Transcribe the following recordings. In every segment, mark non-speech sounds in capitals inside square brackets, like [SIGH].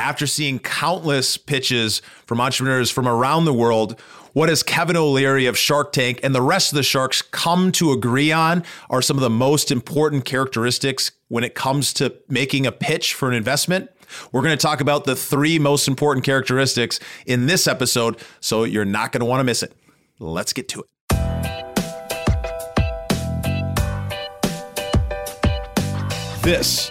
after seeing countless pitches from entrepreneurs from around the world, what has Kevin O'Leary of Shark Tank and the rest of the sharks come to agree on are some of the most important characteristics when it comes to making a pitch for an investment? We're going to talk about the three most important characteristics in this episode, so you're not going to want to miss it. Let's get to it. This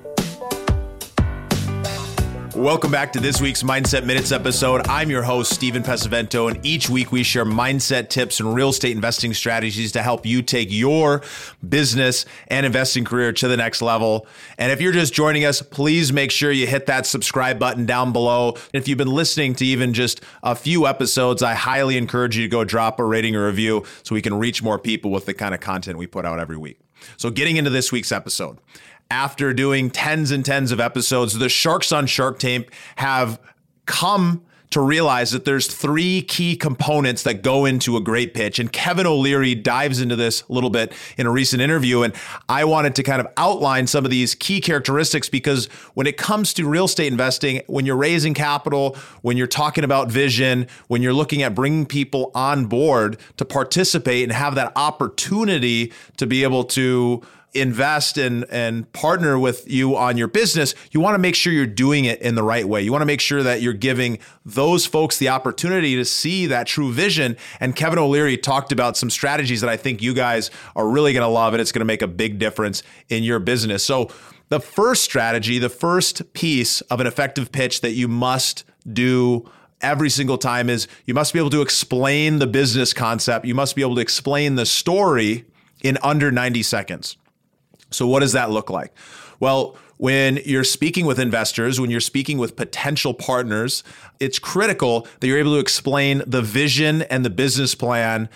Welcome back to this week's Mindset Minutes episode. I'm your host, Steven Pesavento, and each week we share mindset tips and real estate investing strategies to help you take your business and investing career to the next level. And if you're just joining us, please make sure you hit that subscribe button down below. If you've been listening to even just a few episodes, I highly encourage you to go drop a rating or review so we can reach more people with the kind of content we put out every week. So, getting into this week's episode after doing tens and tens of episodes, the Sharks on Shark Tank have come to realize that there's three key components that go into a great pitch. And Kevin O'Leary dives into this a little bit in a recent interview. And I wanted to kind of outline some of these key characteristics because when it comes to real estate investing, when you're raising capital, when you're talking about vision, when you're looking at bringing people on board to participate and have that opportunity to be able to invest and and partner with you on your business, you want to make sure you're doing it in the right way. You want to make sure that you're giving those folks the opportunity to see that true vision. And Kevin O'Leary talked about some strategies that I think you guys are really going to love and it's going to make a big difference in your business. So the first strategy, the first piece of an effective pitch that you must do every single time is you must be able to explain the business concept. You must be able to explain the story in under 90 seconds. So, what does that look like? Well, when you're speaking with investors, when you're speaking with potential partners, it's critical that you're able to explain the vision and the business plan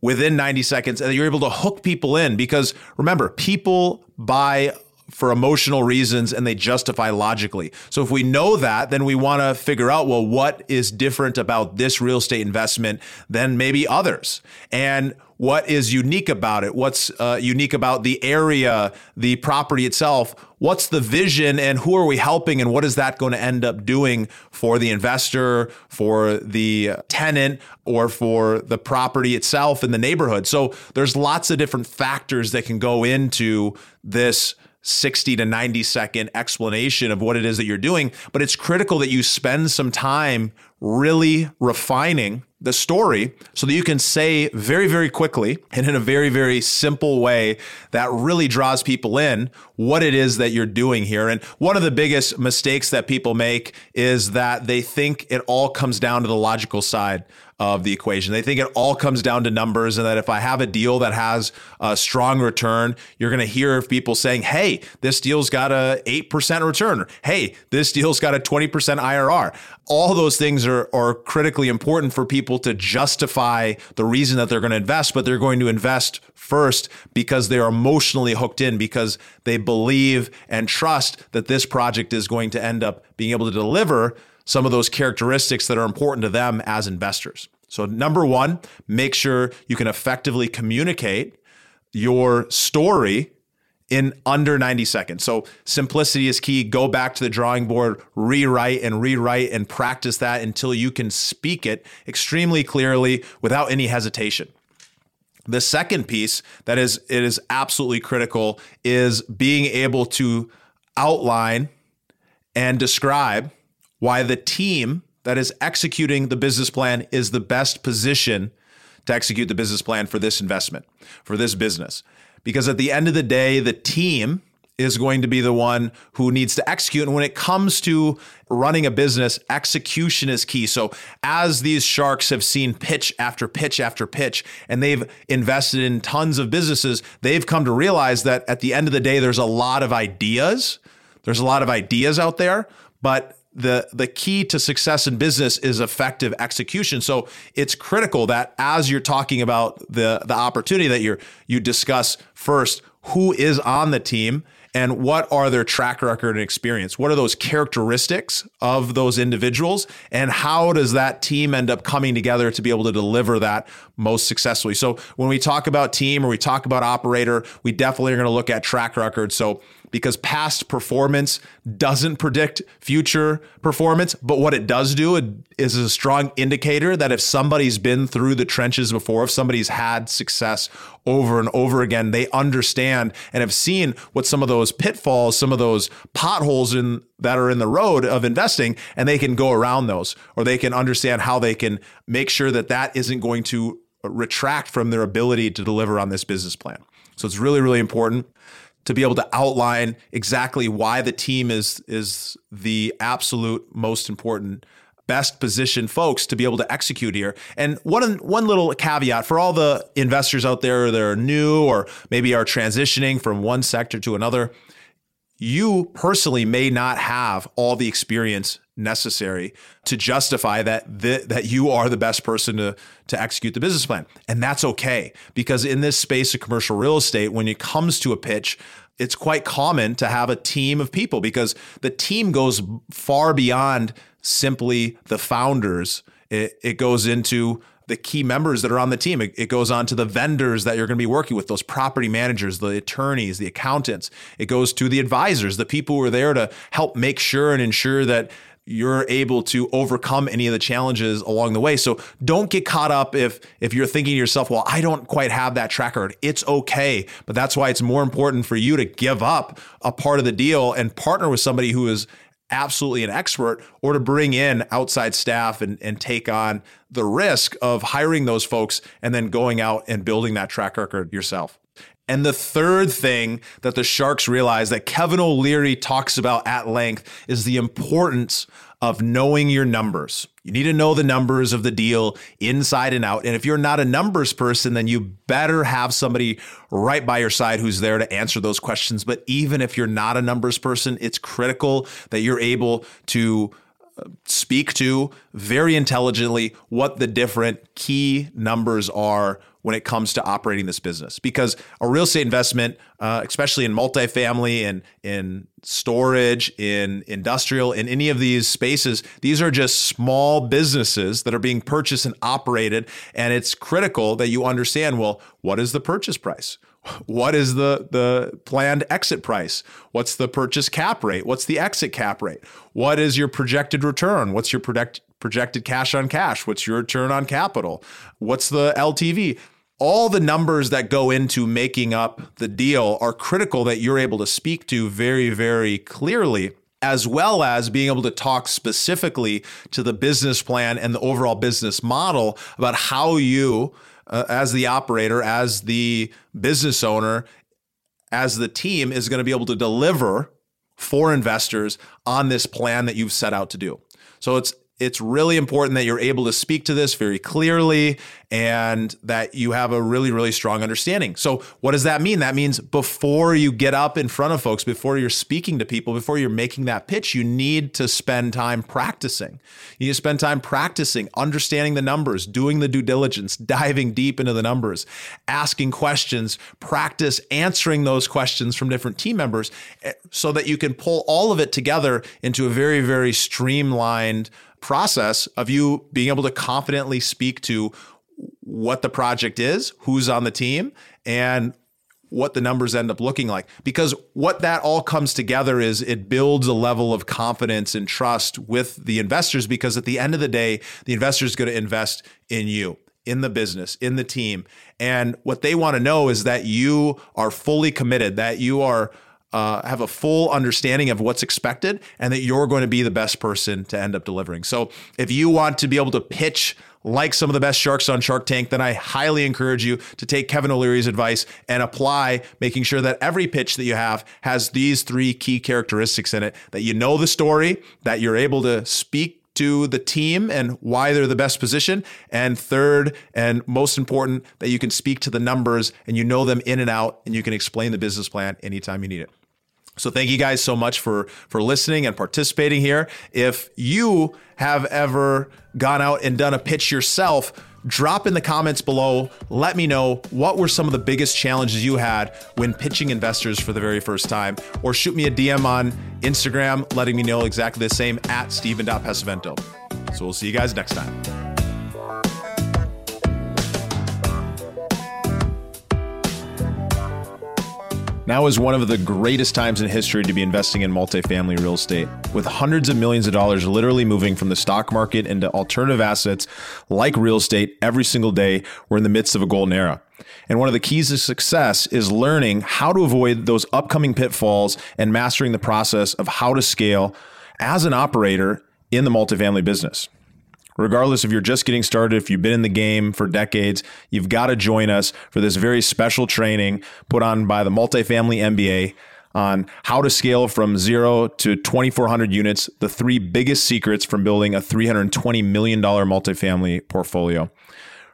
within 90 seconds and that you're able to hook people in because remember, people buy for emotional reasons and they justify logically. So if we know that, then we want to figure out, well, what is different about this real estate investment than maybe others? And what is unique about it? What's uh, unique about the area, the property itself? What's the vision and who are we helping and what is that going to end up doing for the investor, for the tenant, or for the property itself in the neighborhood? So there's lots of different factors that can go into this 60 to 90 second explanation of what it is that you're doing. But it's critical that you spend some time really refining the story so that you can say very, very quickly and in a very, very simple way that really draws people in what it is that you're doing here. And one of the biggest mistakes that people make is that they think it all comes down to the logical side of the equation. They think it all comes down to numbers, and that if I have a deal that has a strong return, you're going to hear people saying, "Hey, this deal's got a eight percent return," or "Hey, this deal's got a twenty percent IRR." All those things are are critically important for people to justify the reason that they're going to invest, but they're going to invest first because they're emotionally hooked in because they believe and trust that this project is going to end up being able to deliver some of those characteristics that are important to them as investors. So, number one, make sure you can effectively communicate your story in under 90 seconds. So, simplicity is key. Go back to the drawing board, rewrite and rewrite and practice that until you can speak it extremely clearly without any hesitation. The second piece that is it is absolutely critical is being able to outline and describe why the team that is executing the business plan is the best position to execute the business plan for this investment, for this business. Because at the end of the day, the team is going to be the one who needs to execute. And when it comes to running a business, execution is key. So, as these sharks have seen pitch after pitch after pitch, and they've invested in tons of businesses, they've come to realize that at the end of the day, there's a lot of ideas. There's a lot of ideas out there, but the the key to success in business is effective execution. So it's critical that as you're talking about the the opportunity that you're you discuss first who is on the team and what are their track record and experience? What are those characteristics of those individuals? And how does that team end up coming together to be able to deliver that most successfully? So when we talk about team or we talk about operator, we definitely are going to look at track record. So because past performance doesn't predict future performance. But what it does do is a strong indicator that if somebody's been through the trenches before, if somebody's had success over and over again, they understand and have seen what some of those pitfalls, some of those potholes in that are in the road of investing, and they can go around those, or they can understand how they can make sure that that isn't going to retract from their ability to deliver on this business plan. So it's really, really important to be able to outline exactly why the team is is the absolute most important best positioned folks to be able to execute here. And one one little caveat for all the investors out there that are new or maybe are transitioning from one sector to another, you personally may not have all the experience necessary to justify that th- that you are the best person to to execute the business plan. And that's okay because in this space of commercial real estate when it comes to a pitch, it's quite common to have a team of people because the team goes far beyond simply the founders. It, it goes into the key members that are on the team. It, it, goes on to the vendors that you're going to be working with, those property managers, the attorneys, the accountants. It goes to the advisors, the people who are there to help make sure and ensure that you're able to overcome any of the challenges along the way. So don't get caught up if if you're thinking to yourself, well, I don't quite have that track record. It's okay, but that's why it's more important for you to give up a part of the deal and partner with somebody who is absolutely an expert or to bring in outside staff and, and take on the risk of hiring those folks and then going out and building that track record yourself. And the third thing that the Sharks realize that Kevin O'Leary talks about at length is the importance of knowing your numbers. You need to know the numbers of the deal inside and out. And if you're not a numbers person, then you better have somebody right by your side who's there to answer those questions. But even if you're not a numbers person, it's critical that you're able to uh, speak to very intelligently what the different key numbers are when it comes to operating this business because a real estate investment, uh, especially in multifamily and in storage, in industrial, in any of these spaces, these are just small businesses that are being purchased and operated. And it's critical that you understand well, what is the purchase price? What is the, the planned exit price? What's the purchase cap rate? What's the exit cap rate? What is your projected return? What's your project, projected cash on cash? What's your return on capital? What's the LTV? All the numbers that go into making up the deal are critical that you're able to speak to very, very clearly as well as being able to talk specifically to the business plan and the overall business model about how you, uh, as the operator, as the business owner, as the team, is going to be able to deliver for investors on this plan that you've set out to do. So it's it's really important that you're able to speak to this very clearly and that you have a really, really strong understanding. So, what does that mean? That means before you get up in front of folks, before you're speaking to people, before you're making that pitch, you need to spend time practicing. You need to spend time practicing, understanding the numbers, doing the due diligence, [LAUGHS] diving deep into the numbers, asking questions, practice answering those questions from different team members eh, so that you can pull all of it together into a very, very streamlined process of you being able to confidently speak to what the project is, who's on the team, and what the numbers end up looking like. Because what that all comes together is it builds a level of confidence and trust with the investors. Because at the end of the day, the investor is going to invest in you, in the business, in the team. And what they want to know is that you are fully committed, that you are uh, have a full understanding of what's expected and that you're going to be the best person to end up delivering. So if you want to be able to pitch like some of the best sharks on Shark Tank, then I highly encourage you to take Kevin O'Leary's advice and apply, making sure that every pitch that you have has these three key characteristics in it that you know the story, that you're able to speak to the team and why they're the best position. And third, and most important, that you can speak to the numbers and you know them in and out and you can explain the business plan anytime you need it. So thank you guys so much for for listening and participating here. If you have ever gone out and done a pitch yourself, drop in the comments below. Let me know what were some of the biggest challenges you had when pitching investors for the very first time, or shoot me a DM on Instagram letting me know exactly the same at Steven.Pesavento. So we'll see you guys next time. Now is one of the greatest times in history to be investing in multifamily real estate. With hundreds of millions of dollars literally moving from the stock market into alternative assets like real estate every single day, we're in the midst of a golden era. And one of the keys to success is learning how to avoid those upcoming pitfalls and mastering the process of how to scale as an operator in the multifamily business regardless if you're just getting started, if you've been in the game for decades, you've got to join us for this very special training put on by the Multifamily MBA on how to scale from zero to 2,400 units, the three biggest secrets from building a $320 million multifamily portfolio.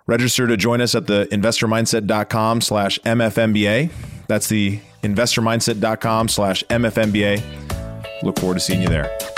Register to join us at the investormindset.com slash MFMBA. That's the investormindset.com slash MFMBA. Look forward to seeing you there.